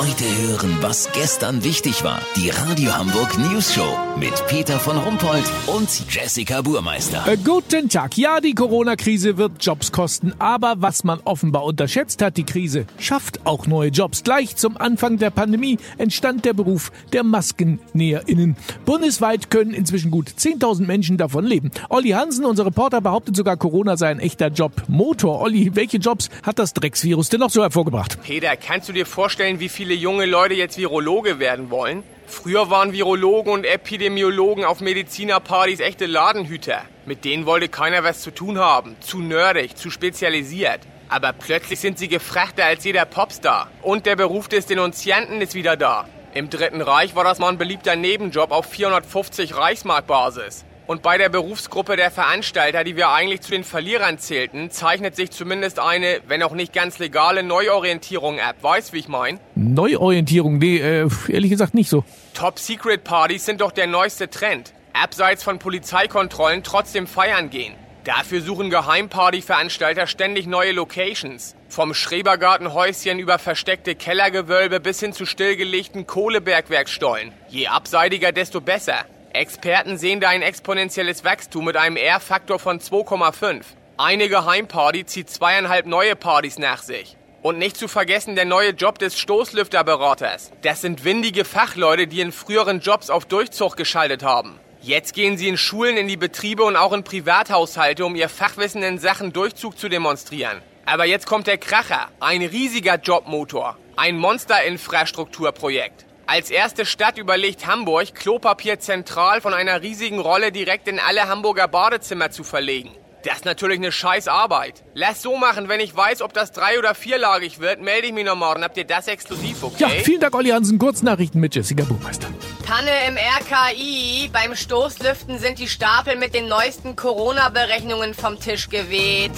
Heute hören, was gestern wichtig war. Die Radio Hamburg News Show mit Peter von Rumpold und Jessica Burmeister. Äh, guten Tag. Ja, die Corona-Krise wird Jobs kosten, aber was man offenbar unterschätzt hat, die Krise schafft auch neue Jobs. Gleich zum Anfang der Pandemie entstand der Beruf der Maskennäherinnen. Bundesweit können inzwischen gut 10.000 Menschen davon leben. Olli Hansen, unser Reporter, behauptet sogar, Corona sei ein echter Jobmotor. Olli, welche Jobs hat das Drecksvirus denn noch so hervorgebracht? Peter, kannst du dir vorstellen, wie viele junge Leute jetzt Virologe werden wollen? Früher waren Virologen und Epidemiologen auf Medizinerpartys echte Ladenhüter. Mit denen wollte keiner was zu tun haben. Zu nerdig, zu spezialisiert. Aber plötzlich sind sie gefragter als jeder Popstar. Und der Beruf des Denunzianten ist wieder da. Im Dritten Reich war das mal ein beliebter Nebenjob auf 450 Reichsmark-Basis. Und bei der Berufsgruppe der Veranstalter, die wir eigentlich zu den Verlierern zählten, zeichnet sich zumindest eine, wenn auch nicht ganz legale Neuorientierung ab. Weißt, wie ich mein? Neuorientierung? Nee, äh, ehrlich gesagt nicht so. Top-Secret-Partys sind doch der neueste Trend. Abseits von Polizeikontrollen trotzdem feiern gehen. Dafür suchen Geheimparty-Veranstalter ständig neue Locations. Vom Schrebergartenhäuschen über versteckte Kellergewölbe bis hin zu stillgelegten Kohlebergwerkstollen. Je abseitiger, desto besser. Experten sehen da ein exponentielles Wachstum mit einem R-Faktor von 2,5. Eine Geheimparty zieht zweieinhalb neue Partys nach sich. Und nicht zu vergessen der neue Job des Stoßlüfterberaters. Das sind windige Fachleute, die in früheren Jobs auf Durchzug geschaltet haben. Jetzt gehen sie in Schulen, in die Betriebe und auch in Privathaushalte, um ihr Fachwissen in Sachen Durchzug zu demonstrieren. Aber jetzt kommt der Kracher. Ein riesiger Jobmotor. Ein Monsterinfrastrukturprojekt. Als erste Stadt überlegt Hamburg, Klopapier zentral von einer riesigen Rolle direkt in alle Hamburger Badezimmer zu verlegen. Das ist natürlich eine scheiß Arbeit. Lass so machen, wenn ich weiß, ob das drei- oder vierlagig wird, melde ich mich noch morgen. Habt ihr das exklusiv, okay? Ja, vielen Dank, Olli Hansen. Kurznachrichten mit Jessica Buchmeister. Panne im RKI. Beim Stoßlüften sind die Stapel mit den neuesten Corona-Berechnungen vom Tisch geweht.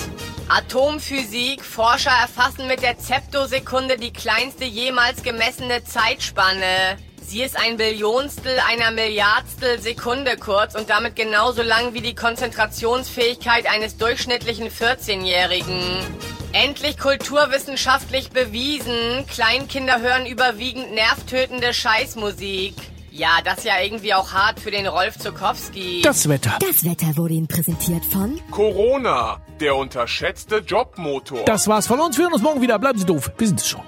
Atomphysik. Forscher erfassen mit der Zeptosekunde die kleinste jemals gemessene Zeitspanne. Sie ist ein Billionstel einer Milliardstel Sekunde kurz und damit genauso lang wie die Konzentrationsfähigkeit eines durchschnittlichen 14-Jährigen. Endlich kulturwissenschaftlich bewiesen. Kleinkinder hören überwiegend nervtötende Scheißmusik. Ja, das ist ja irgendwie auch hart für den Rolf Zukowski. Das Wetter. Das Wetter wurde Ihnen präsentiert von Corona, der unterschätzte Jobmotor. Das war's von uns. Wir hören uns morgen wieder. Bleiben Sie doof. Wir sind es schon.